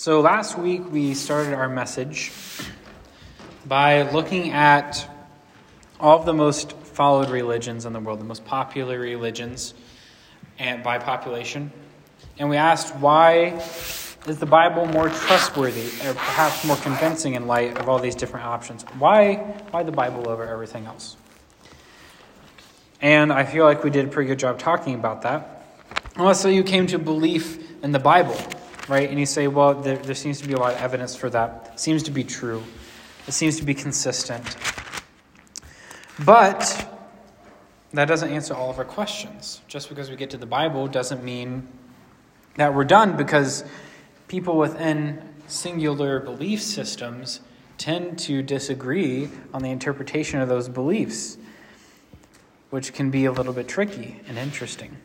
So last week we started our message by looking at all of the most followed religions in the world, the most popular religions and by population. And we asked why is the Bible more trustworthy or perhaps more convincing in light of all these different options? Why why the Bible over everything else? And I feel like we did a pretty good job talking about that. Also, you came to belief in the Bible right? And you say, well, there, there seems to be a lot of evidence for that. It seems to be true. It seems to be consistent. But that doesn't answer all of our questions. Just because we get to the Bible doesn't mean that we're done because people within singular belief systems tend to disagree on the interpretation of those beliefs, which can be a little bit tricky and interesting.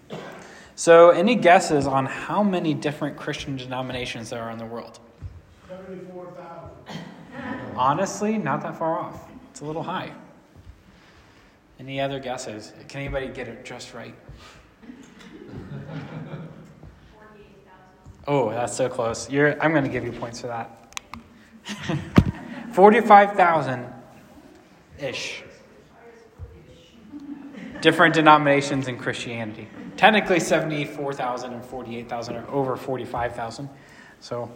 So, any guesses on how many different Christian denominations there are in the world? 74,000. Honestly, not that far off. It's a little high. Any other guesses? Can anybody get it just right? oh, that's so close. You're, I'm going to give you points for that. 45,000 ish. Different denominations in Christianity technically 74,000 and 48,000 are over 45,000. So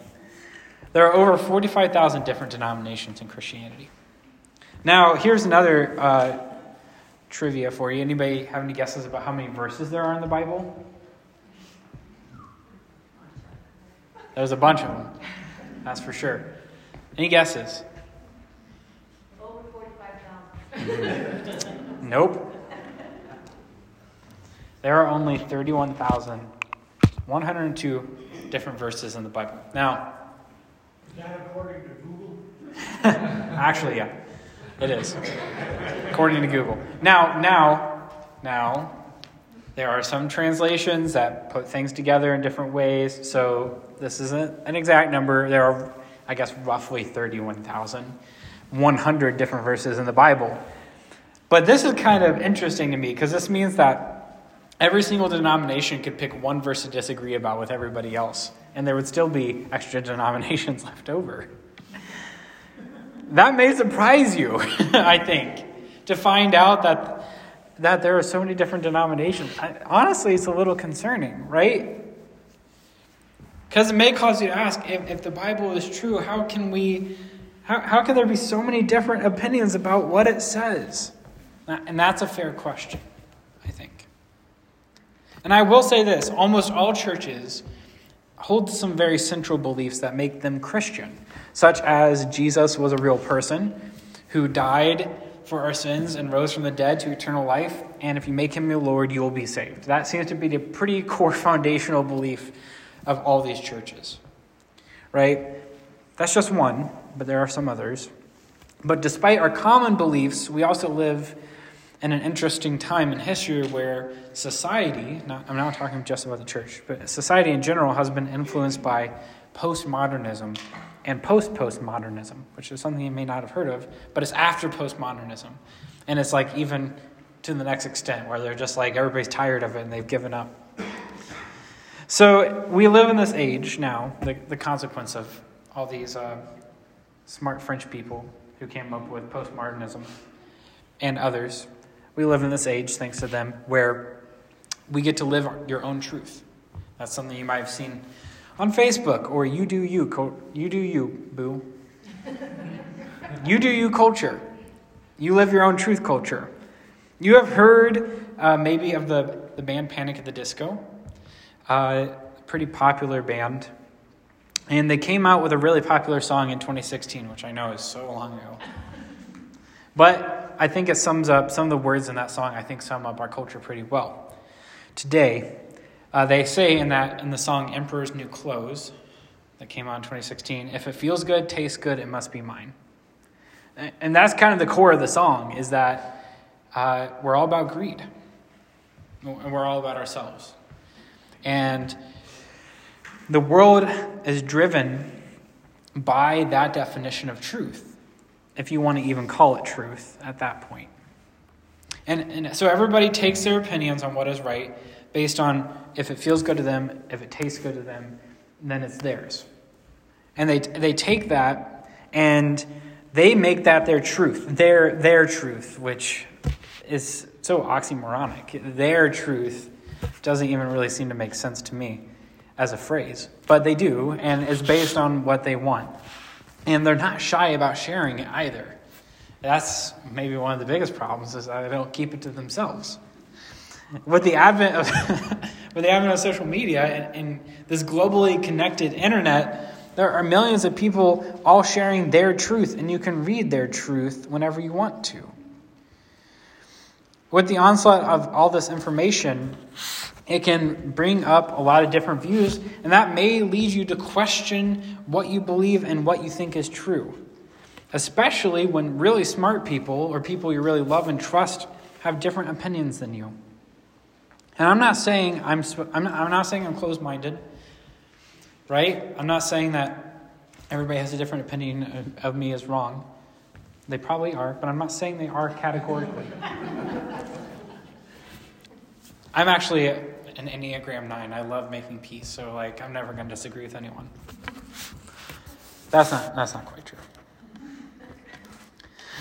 there are over 45,000 different denominations in Christianity. Now, here's another uh, trivia for you. Anybody have any guesses about how many verses there are in the Bible? There's a bunch of them, that's for sure. Any guesses? Over 45,000. nope. There are only 31,102 different verses in the Bible. Now, is that according to Google? actually, yeah, it is. According to Google. Now, now, now, there are some translations that put things together in different ways. So this isn't an exact number. There are, I guess, roughly 31,100 different verses in the Bible. But this is kind of interesting to me because this means that Every single denomination could pick one verse to disagree about with everybody else, and there would still be extra denominations left over. That may surprise you, I think, to find out that, that there are so many different denominations. I, honestly, it's a little concerning, right? Because it may cause you to ask if, if the Bible is true, how can we, how, how can there be so many different opinions about what it says? And that's a fair question. And I will say this almost all churches hold some very central beliefs that make them Christian, such as Jesus was a real person who died for our sins and rose from the dead to eternal life, and if you make him your Lord, you will be saved. That seems to be the pretty core foundational belief of all these churches. Right? That's just one, but there are some others. But despite our common beliefs, we also live in an interesting time in history where society, not, I'm not talking just about the church, but society in general has been influenced by postmodernism and post postmodernism, which is something you may not have heard of, but it's after postmodernism. And it's like even to the next extent where they're just like everybody's tired of it and they've given up. So we live in this age now, the, the consequence of all these uh, smart French people who came up with postmodernism and others we live in this age, thanks to them, where we get to live your own truth. That's something you might have seen on Facebook or you do you, you do you, boo. you do you culture. You live your own truth culture. You have heard uh, maybe of the, the band Panic at the Disco, uh, pretty popular band. And they came out with a really popular song in 2016, which I know is so long ago. But I think it sums up some of the words in that song, I think sum up our culture pretty well. Today, uh, they say in that in the song Emperor's New Clothes that came out in 2016, if it feels good, tastes good, it must be mine. And that's kind of the core of the song, is that uh, we're all about greed. And we're all about ourselves. And the world is driven by that definition of truth if you want to even call it truth at that point. And, and so everybody takes their opinions on what is right based on if it feels good to them, if it tastes good to them, then it's theirs. And they, they take that and they make that their truth, their, their truth, which is so oxymoronic. Their truth doesn't even really seem to make sense to me as a phrase, but they do, and it's based on what they want. And they're not shy about sharing it either. That's maybe one of the biggest problems is that they don't keep it to themselves. With the advent of with the advent of social media and, and this globally connected internet, there are millions of people all sharing their truth, and you can read their truth whenever you want to. With the onslaught of all this information, it can bring up a lot of different views, and that may lead you to question what you believe and what you think is true. Especially when really smart people or people you really love and trust have different opinions than you. And I'm not saying I'm, I'm not, I'm not saying I'm closed minded, right? I'm not saying that everybody has a different opinion of, of me is wrong. They probably are, but I'm not saying they are categorically. I'm actually an Enneagram 9. I love making peace, so like I'm never going to disagree with anyone. That's not that's not quite true.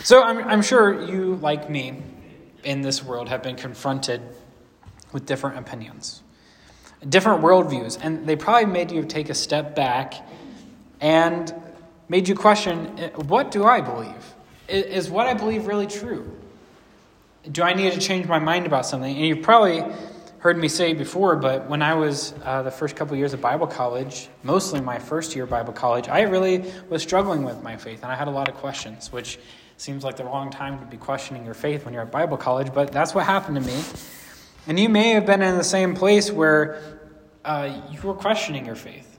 So I'm I'm sure you like me in this world have been confronted with different opinions, different worldviews, and they probably made you take a step back and made you question eh, what do I believe? Is what I believe really true? Do I need to change my mind about something? And you've probably heard me say before, but when I was uh, the first couple years of Bible college, mostly my first year of Bible college, I really was struggling with my faith, and I had a lot of questions, which seems like the wrong time to be questioning your faith when you're at Bible college, but that's what happened to me. And you may have been in the same place where uh, you were questioning your faith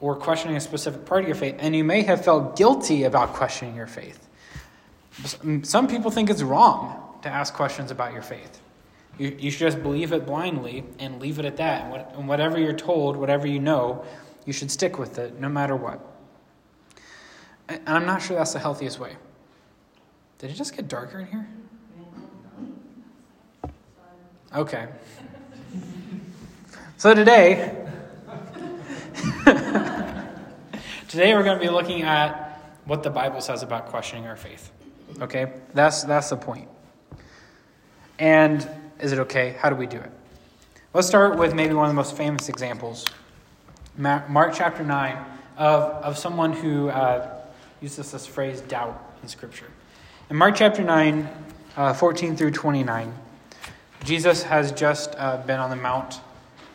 or questioning a specific part of your faith, and you may have felt guilty about questioning your faith. Some people think it's wrong to ask questions about your faith. You, you should just believe it blindly and leave it at that. And, what, and whatever you're told, whatever you know, you should stick with it no matter what. And I'm not sure that's the healthiest way. Did it just get darker in here? Okay. So today, today we're going to be looking at what the Bible says about questioning our faith. Okay? That's that's the point. And is it okay? How do we do it? Let's start with maybe one of the most famous examples. Mark chapter 9 of, of someone who uh, uses this phrase doubt in Scripture. In Mark chapter 9, uh, 14 through 29, Jesus has just uh, been on the Mount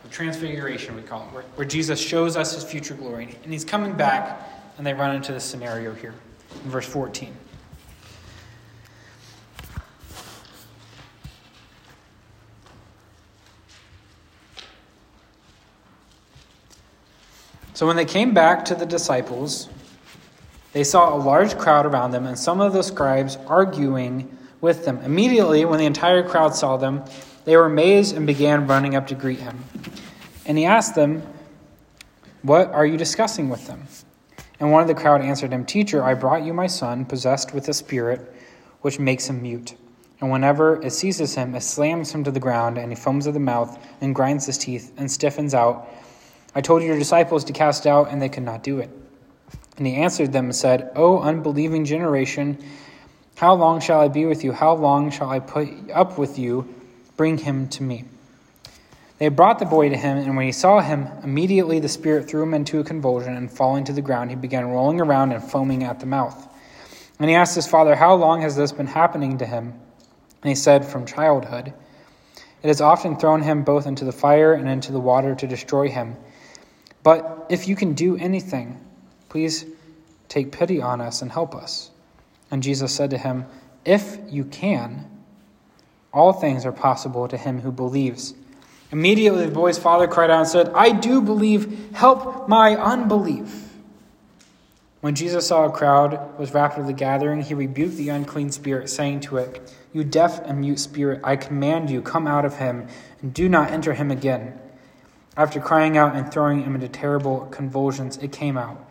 of Transfiguration, we call it, where, where Jesus shows us his future glory. And he's coming back, and they run into this scenario here in verse 14. So when they came back to the disciples, they saw a large crowd around them and some of the scribes arguing with them. Immediately, when the entire crowd saw them, they were amazed and began running up to greet him. And he asked them, What are you discussing with them? And one of the crowd answered him, Teacher, I brought you my son, possessed with a spirit which makes him mute. And whenever it seizes him, it slams him to the ground, and he foams at the mouth, and grinds his teeth, and stiffens out. I told your disciples to cast out, and they could not do it. And he answered them and said, O unbelieving generation, how long shall I be with you? How long shall I put up with you? Bring him to me. They brought the boy to him, and when he saw him, immediately the Spirit threw him into a convulsion, and falling to the ground, he began rolling around and foaming at the mouth. And he asked his father, How long has this been happening to him? And he said, From childhood. It has often thrown him both into the fire and into the water to destroy him. But if you can do anything, please take pity on us and help us. And Jesus said to him, If you can, all things are possible to him who believes. Immediately the boy's father cried out and said, I do believe, help my unbelief. When Jesus saw a crowd was rapidly gathering, he rebuked the unclean spirit, saying to it, You deaf and mute spirit, I command you, come out of him, and do not enter him again. After crying out and throwing him into terrible convulsions, it came out.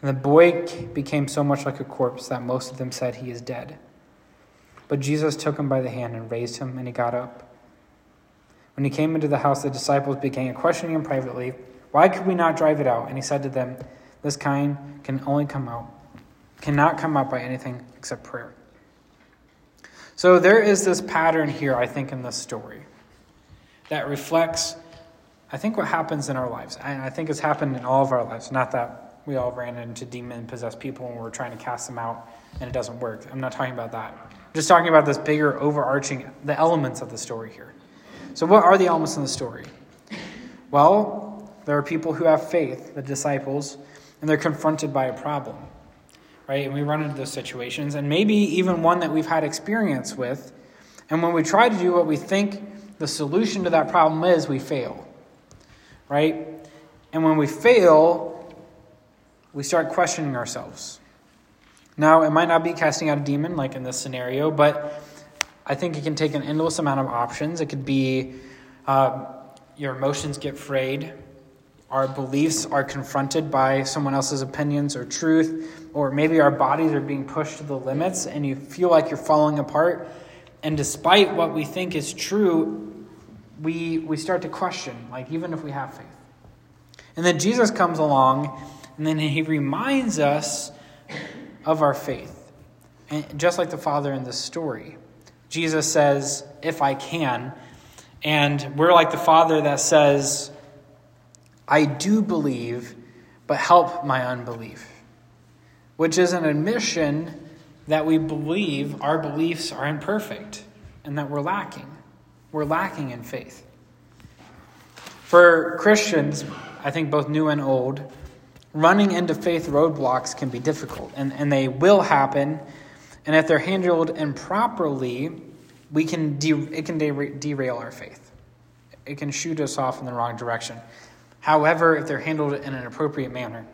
And the boy became so much like a corpse that most of them said he is dead. But Jesus took him by the hand and raised him, and he got up. When he came into the house, the disciples began questioning him privately, Why could we not drive it out? And he said to them, This kind can only come out, cannot come out by anything except prayer. So there is this pattern here, I think, in this story that reflects, I think, what happens in our lives. And I think it's happened in all of our lives. Not that we all ran into demon possessed people and we're trying to cast them out and it doesn't work. I'm not talking about that. I'm just talking about this bigger, overarching, the elements of the story here. So, what are the elements in the story? Well, there are people who have faith, the disciples, and they're confronted by a problem, right? And we run into those situations, and maybe even one that we've had experience with. And when we try to do what we think the solution to that problem is, we fail, right? And when we fail, we start questioning ourselves. Now, it might not be casting out a demon like in this scenario, but I think it can take an endless amount of options. It could be uh, your emotions get frayed, our beliefs are confronted by someone else's opinions or truth, or maybe our bodies are being pushed to the limits and you feel like you're falling apart. And despite what we think is true, we, we start to question, like even if we have faith. And then Jesus comes along and then he reminds us of our faith. And just like the Father in this story, Jesus says, If I can. And we're like the Father that says, I do believe, but help my unbelief, which is an admission that we believe our beliefs are imperfect and that we're lacking. We're lacking in faith. For Christians, I think both new and old, running into faith roadblocks can be difficult, and, and they will happen. And if they're handled improperly, we can de- it can de- derail our faith. It can shoot us off in the wrong direction. However, if they're handled in an appropriate manner,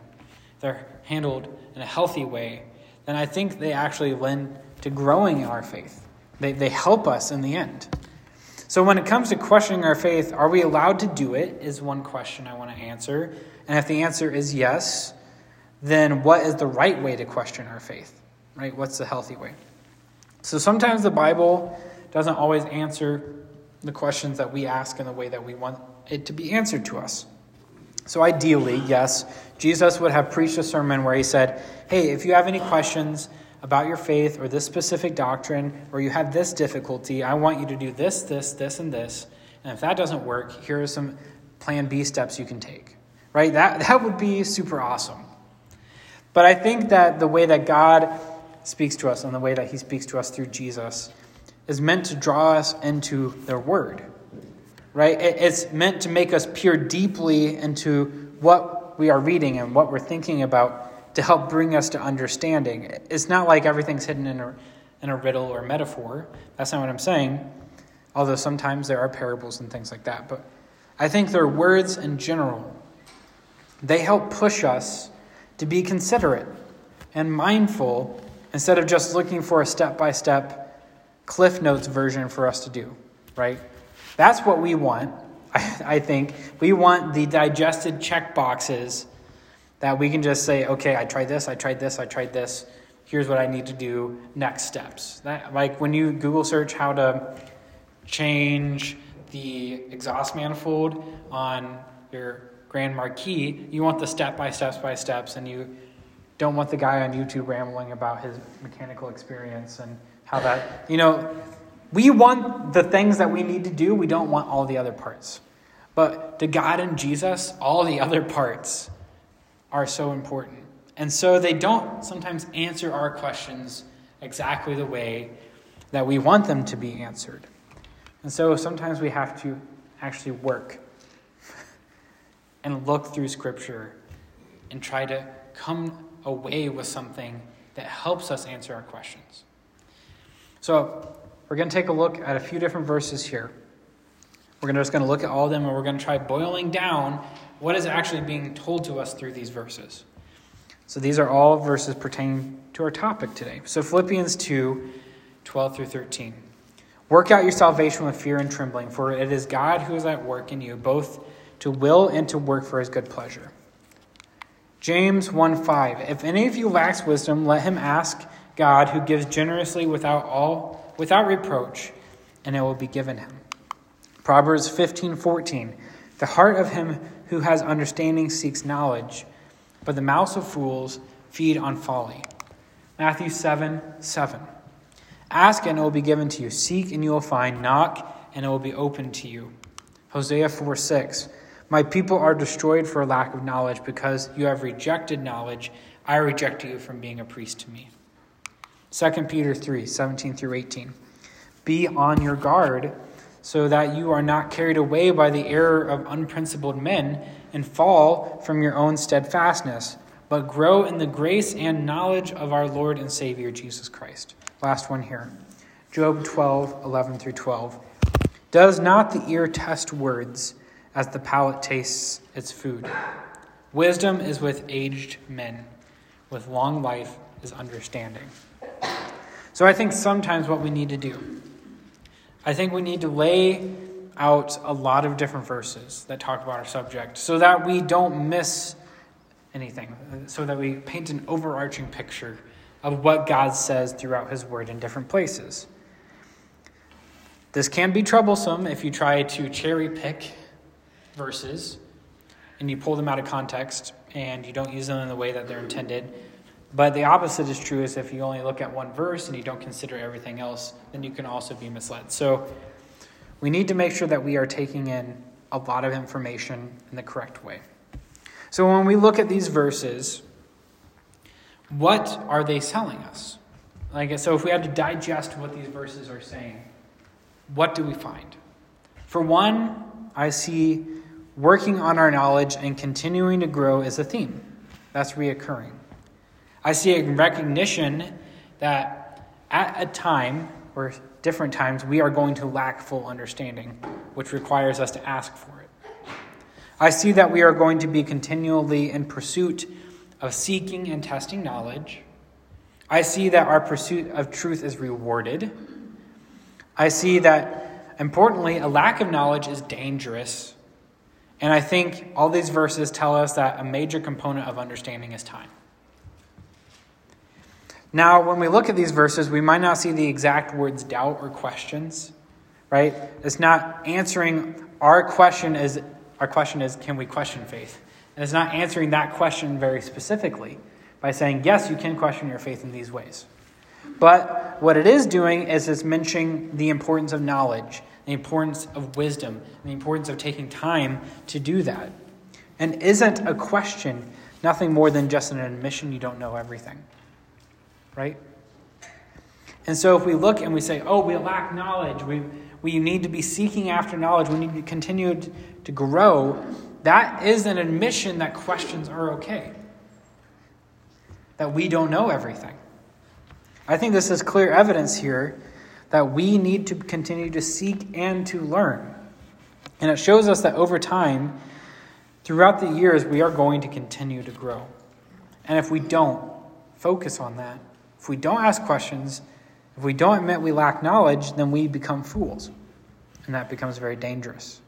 they're handled in a healthy way, then I think they actually lend to growing in our faith. They, they help us in the end. So, when it comes to questioning our faith, are we allowed to do it? Is one question I want to answer. And if the answer is yes, then what is the right way to question our faith? Right? What's the healthy way? So, sometimes the Bible doesn't always answer the questions that we ask in the way that we want it to be answered to us. So, ideally, yes, Jesus would have preached a sermon where he said, Hey, if you have any questions about your faith or this specific doctrine, or you have this difficulty, I want you to do this, this, this, and this. And if that doesn't work, here are some plan B steps you can take. Right? That, that would be super awesome. But I think that the way that God speaks to us and the way that he speaks to us through Jesus is meant to draw us into their word right? It's meant to make us peer deeply into what we are reading and what we're thinking about to help bring us to understanding. It's not like everything's hidden in a, in a riddle or metaphor. That's not what I'm saying. Although sometimes there are parables and things like that. But I think their words in general, they help push us to be considerate and mindful instead of just looking for a step by step Cliff Notes version for us to do, right? That's what we want, I think. We want the digested check boxes that we can just say, okay, I tried this, I tried this, I tried this. Here's what I need to do. Next steps. That, like when you Google search how to change the exhaust manifold on your Grand Marquis, you want the step by steps by steps, and you don't want the guy on YouTube rambling about his mechanical experience and how that, you know, we want the things that we need to do, we don't want all the other parts. But to God and Jesus, all the other parts are so important. And so they don't sometimes answer our questions exactly the way that we want them to be answered. And so sometimes we have to actually work and look through Scripture and try to come away with something that helps us answer our questions. So we're going to take a look at a few different verses here. We're just going to look at all of them and we're going to try boiling down what is actually being told to us through these verses. So these are all verses pertaining to our topic today. So Philippians 2 12 through 13. Work out your salvation with fear and trembling, for it is God who is at work in you, both to will and to work for his good pleasure. James 1 5. If any of you lacks wisdom, let him ask God, who gives generously without all without reproach, and it will be given him. Proverbs 15:14 The heart of him who has understanding seeks knowledge, but the mouths of fools feed on folly. Matthew 7 7. Ask and it will be given to you. Seek and you will find. Knock and it will be opened to you. Hosea 4 6. My people are destroyed for lack of knowledge because you have rejected knowledge. I reject you from being a priest to me. 2 Peter 3 17 through 18. Be on your guard so that you are not carried away by the error of unprincipled men and fall from your own steadfastness, but grow in the grace and knowledge of our Lord and Savior Jesus Christ. Last one here Job 12 11 through 12. Does not the ear test words as the palate tastes its food? Wisdom is with aged men, with long life is understanding. So I think sometimes what we need to do I think we need to lay out a lot of different verses that talk about our subject so that we don't miss anything, so that we paint an overarching picture of what God says throughout His Word in different places. This can be troublesome if you try to cherry pick verses and you pull them out of context and you don't use them in the way that they're intended. But the opposite is true is if you only look at one verse and you don't consider everything else, then you can also be misled. So we need to make sure that we are taking in a lot of information in the correct way. So when we look at these verses, what are they telling us? Like so if we had to digest what these verses are saying, what do we find? For one, I see working on our knowledge and continuing to grow as a theme. That's reoccurring. I see a recognition that at a time or different times we are going to lack full understanding, which requires us to ask for it. I see that we are going to be continually in pursuit of seeking and testing knowledge. I see that our pursuit of truth is rewarded. I see that, importantly, a lack of knowledge is dangerous. And I think all these verses tell us that a major component of understanding is time. Now, when we look at these verses, we might not see the exact words doubt or questions, right? It's not answering our question is our question is can we question faith? And it's not answering that question very specifically by saying, yes, you can question your faith in these ways. But what it is doing is it's mentioning the importance of knowledge, the importance of wisdom, the importance of taking time to do that. And isn't a question nothing more than just an admission you don't know everything? Right? And so if we look and we say, oh, we lack knowledge, we, we need to be seeking after knowledge, we need to continue to grow, that is an admission that questions are okay, that we don't know everything. I think this is clear evidence here that we need to continue to seek and to learn. And it shows us that over time, throughout the years, we are going to continue to grow. And if we don't focus on that, if we don't ask questions, if we don't admit we lack knowledge, then we become fools. And that becomes very dangerous.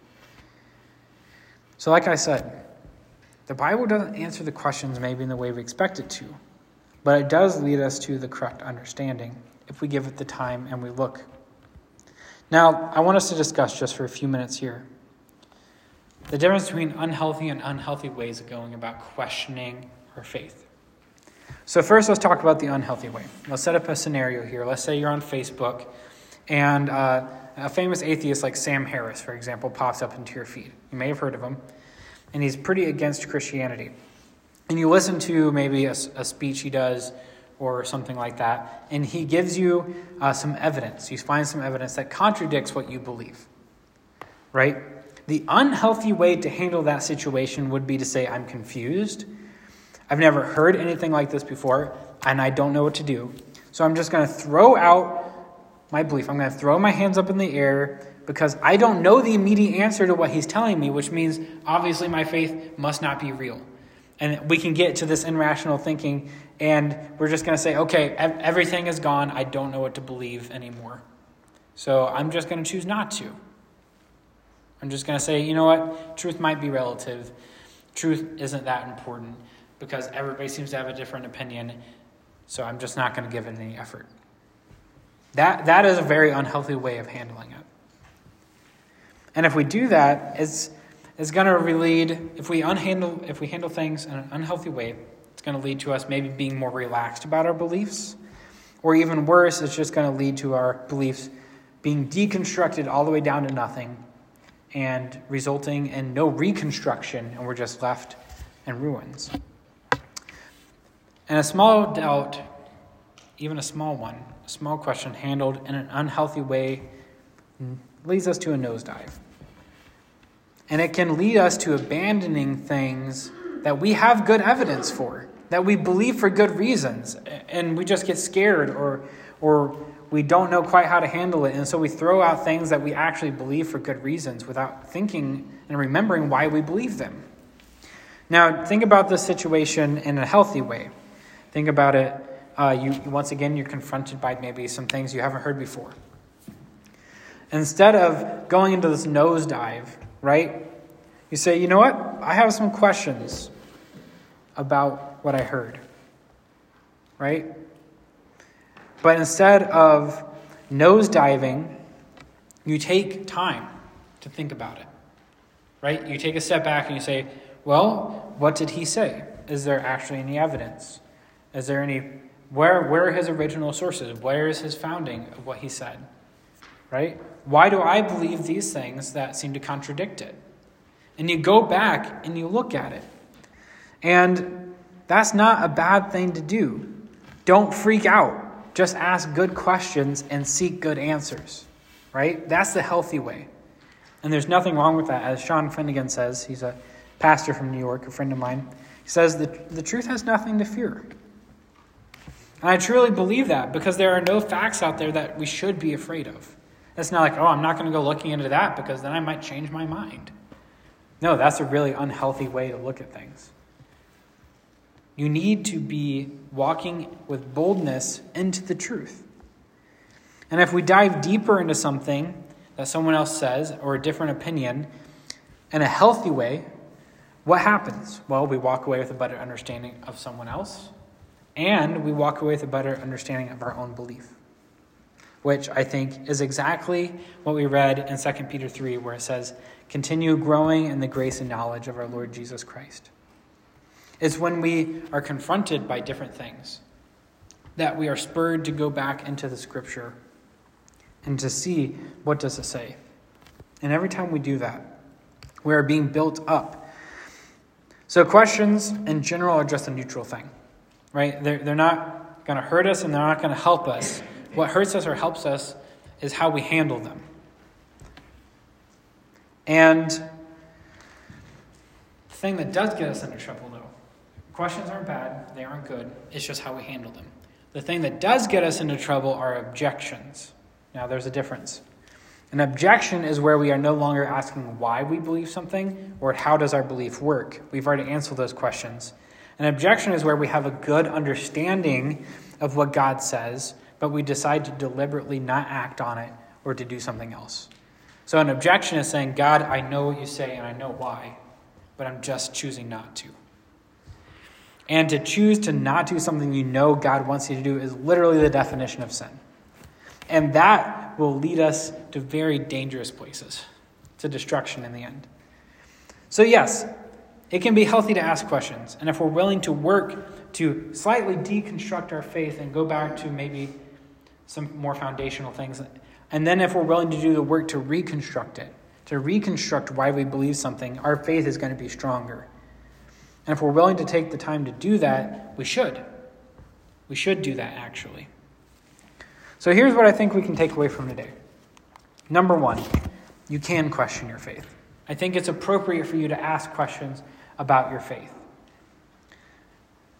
So, like I said, the Bible doesn't answer the questions maybe in the way we expect it to, but it does lead us to the correct understanding if we give it the time and we look. Now, I want us to discuss just for a few minutes here the difference between unhealthy and unhealthy ways of going about questioning our faith. So, first, let's talk about the unhealthy way. Let's set up a scenario here. Let's say you're on Facebook and uh, a famous atheist like Sam Harris, for example, pops up into your feed. You may have heard of him, and he's pretty against Christianity. And you listen to maybe a, a speech he does or something like that, and he gives you uh, some evidence. You find some evidence that contradicts what you believe, right? The unhealthy way to handle that situation would be to say, I'm confused I've never heard anything like this before, and I don't know what to do. So I'm just going to throw out my belief. I'm going to throw my hands up in the air because I don't know the immediate answer to what he's telling me, which means obviously my faith must not be real. And we can get to this irrational thinking, and we're just going to say, okay, everything is gone. I don't know what to believe anymore. So I'm just going to choose not to. I'm just going to say, you know what? Truth might be relative. Truth isn't that important because everybody seems to have a different opinion, so I'm just not going to give any effort. That, that is a very unhealthy way of handling it. And if we do that, it's, is going to lead, if we, unhandle, if we handle things in an unhealthy way, it's going to lead to us maybe being more relaxed about our beliefs. Or even worse, it's just going to lead to our beliefs being deconstructed all the way down to nothing and resulting in no reconstruction, and we're just left in ruins. And a small doubt, even a small one, a small question handled in an unhealthy way, leads us to a nosedive. And it can lead us to abandoning things that we have good evidence for, that we believe for good reasons, and we just get scared or, or we don't know quite how to handle it. And so we throw out things that we actually believe for good reasons without thinking and remembering why we believe them. Now, think about this situation in a healthy way. Think about it. Uh, you once again, you're confronted by maybe some things you haven't heard before. Instead of going into this nosedive, right? You say, you know what? I have some questions about what I heard, right? But instead of nosediving, you take time to think about it, right? You take a step back and you say, well, what did he say? Is there actually any evidence? Is there any, where, where are his original sources? Where is his founding of what he said? Right? Why do I believe these things that seem to contradict it? And you go back and you look at it. And that's not a bad thing to do. Don't freak out. Just ask good questions and seek good answers, right? That's the healthy way. And there's nothing wrong with that. As Sean Finnegan says, he's a pastor from New York, a friend of mine. He says that the truth has nothing to fear. And I truly believe that because there are no facts out there that we should be afraid of. It's not like, oh, I'm not going to go looking into that because then I might change my mind. No, that's a really unhealthy way to look at things. You need to be walking with boldness into the truth. And if we dive deeper into something that someone else says or a different opinion in a healthy way, what happens? Well, we walk away with a better understanding of someone else, and we walk away with a better understanding of our own belief, which I think is exactly what we read in 2 Peter 3, where it says, Continue growing in the grace and knowledge of our Lord Jesus Christ It's when we are confronted by different things that we are spurred to go back into the scripture and to see what does it say. And every time we do that, we are being built up. So questions in general are just a neutral thing, right? They're, they're not going to hurt us and they're not going to help us. What hurts us or helps us is how we handle them. And the thing that does get us into trouble, though, Questions aren't bad, they aren't good. It's just how we handle them. The thing that does get us into trouble are objections. Now, there's a difference. An objection is where we are no longer asking why we believe something or how does our belief work. We've already answered those questions. An objection is where we have a good understanding of what God says, but we decide to deliberately not act on it or to do something else. So, an objection is saying, God, I know what you say and I know why, but I'm just choosing not to. And to choose to not do something you know God wants you to do is literally the definition of sin. And that will lead us to very dangerous places, to destruction in the end. So, yes, it can be healthy to ask questions. And if we're willing to work to slightly deconstruct our faith and go back to maybe some more foundational things, and then if we're willing to do the work to reconstruct it, to reconstruct why we believe something, our faith is going to be stronger. And if we're willing to take the time to do that, we should. We should do that, actually. So here's what I think we can take away from today. Number one, you can question your faith. I think it's appropriate for you to ask questions about your faith.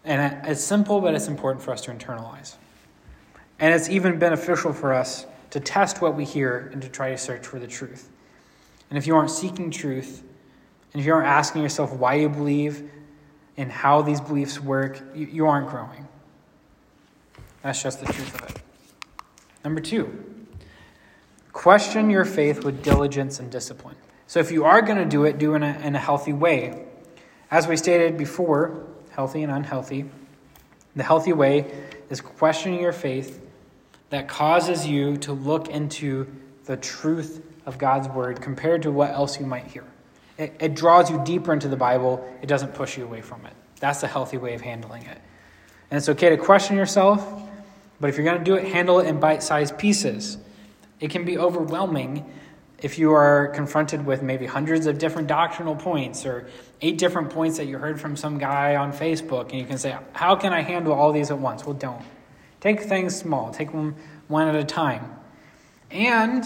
And it's simple, but it's important for us to internalize. And it's even beneficial for us to test what we hear and to try to search for the truth. And if you aren't seeking truth, and if you aren't asking yourself why you believe, and how these beliefs work, you, aren't growing. That's just the truth of it. Number two, question your faith with diligence and discipline. So if you are going to do it, do it in a, in a healthy way. As we stated before, healthy and unhealthy. The healthy way is questioning your faith that causes you to look into the truth of God's word compared to what else you might hear. It, it draws you deeper into the Bible, it doesn't push you away from it. That's a healthy way of handling it. And it's okay to question yourself, but if you're going to do it, handle it in bite sized pieces. It can be overwhelming if you are confronted with maybe hundreds of different doctrinal points or eight different points that you heard from some guy on Facebook, and you can say, How can I handle all these at once? Well, don't. Take things small, take them one at a time. And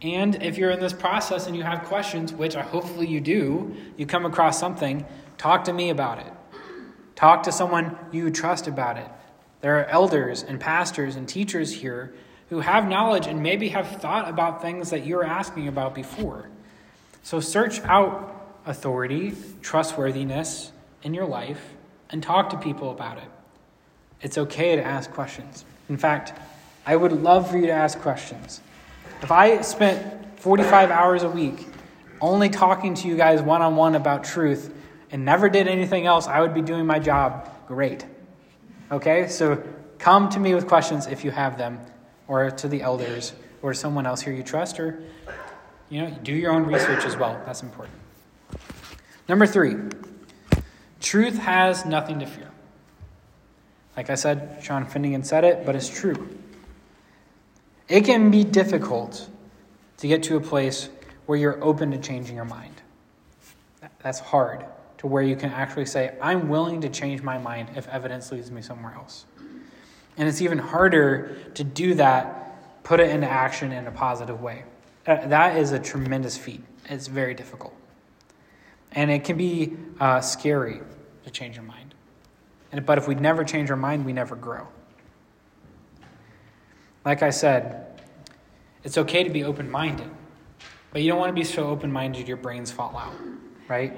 and if you're in this process and you have questions, which I hopefully you do, you come across something, talk to me about it. Talk to someone you trust about it. There are elders and pastors and teachers here who have knowledge and maybe have thought about things that you're asking about before. So search out authority, trustworthiness in your life, and talk to people about it. It's okay to ask questions. In fact, I would love for you to ask questions. If I spent 45 hours a week only talking to you guys one on one about truth and never did anything else, I would be doing my job great. Okay? So come to me with questions if you have them, or to the elders, or someone else here you trust, or you know, do your own research as well. That's important. Number three, truth has nothing to fear. Like I said, Sean Finnegan said it, but it's true. It can be difficult to get to a place where you're open to changing your mind. That's hard to where you can actually say, I'm willing to change my mind if evidence leads me somewhere else. And it's even harder to do that, put it into action in a positive way. That is a tremendous feat. It's very difficult. And it can be uh, scary to change your mind. And, but if we never change our mind, we never grow. Like I said, it's okay to be open minded, but you don't want to be so open minded your brains fall out, right?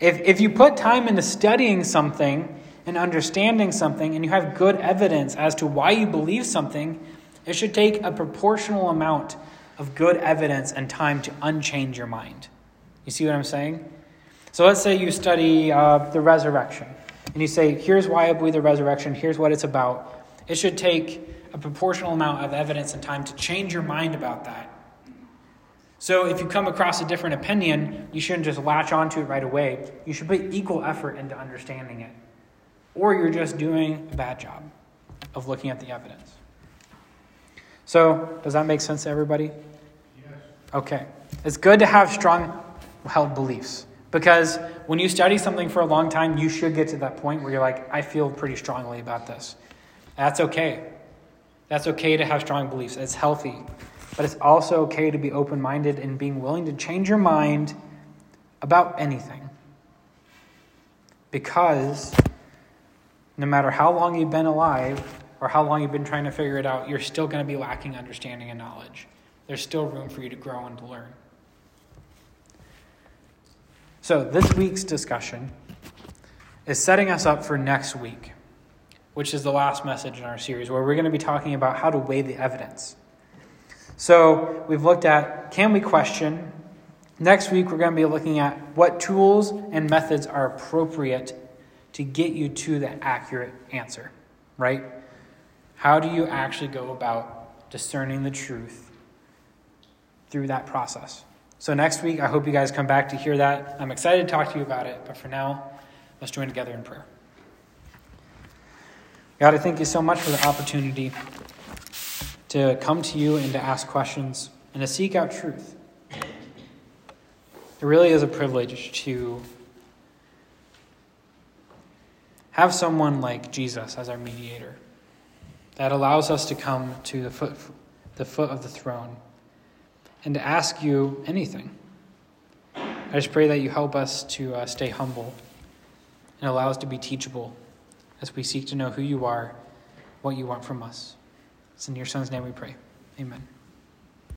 If, if you put time into studying something and understanding something, and you have good evidence as to why you believe something, it should take a proportional amount of good evidence and time to unchange your mind. You see what I'm saying? So let's say you study uh, the resurrection, and you say, here's why I believe the resurrection, here's what it's about. It should take a proportional amount of evidence and time to change your mind about that. So if you come across a different opinion, you shouldn't just latch onto it right away. You should put equal effort into understanding it. Or you're just doing a bad job of looking at the evidence. So, does that make sense to everybody? Yes. Okay. It's good to have strong held beliefs because when you study something for a long time, you should get to that point where you're like, I feel pretty strongly about this. That's okay. That's okay to have strong beliefs. It's healthy. But it's also okay to be open minded and being willing to change your mind about anything. Because no matter how long you've been alive or how long you've been trying to figure it out, you're still going to be lacking understanding and knowledge. There's still room for you to grow and to learn. So, this week's discussion is setting us up for next week which is the last message in our series, where we're going to be talking about how to weigh the evidence. So we've looked at can we question? Next week, we're going to be looking at what tools and methods are appropriate to get you to the accurate answer, right? How do you actually go about discerning the truth through that process? So, next week, I hope you guys come back to hear that. I'm excited to talk to you about it, but for now, let's join together in prayer. God, I thank you so much for the opportunity to come to you and to ask questions and to seek out truth. It really is a privilege to have someone like Jesus as our mediator that allows us to come to the foot, the foot of the throne and to ask you anything. I just pray that you help us to uh, stay humble and allow us to be teachable as we seek to know who you are, what you want from us. It's in your Son's name we pray. Amen.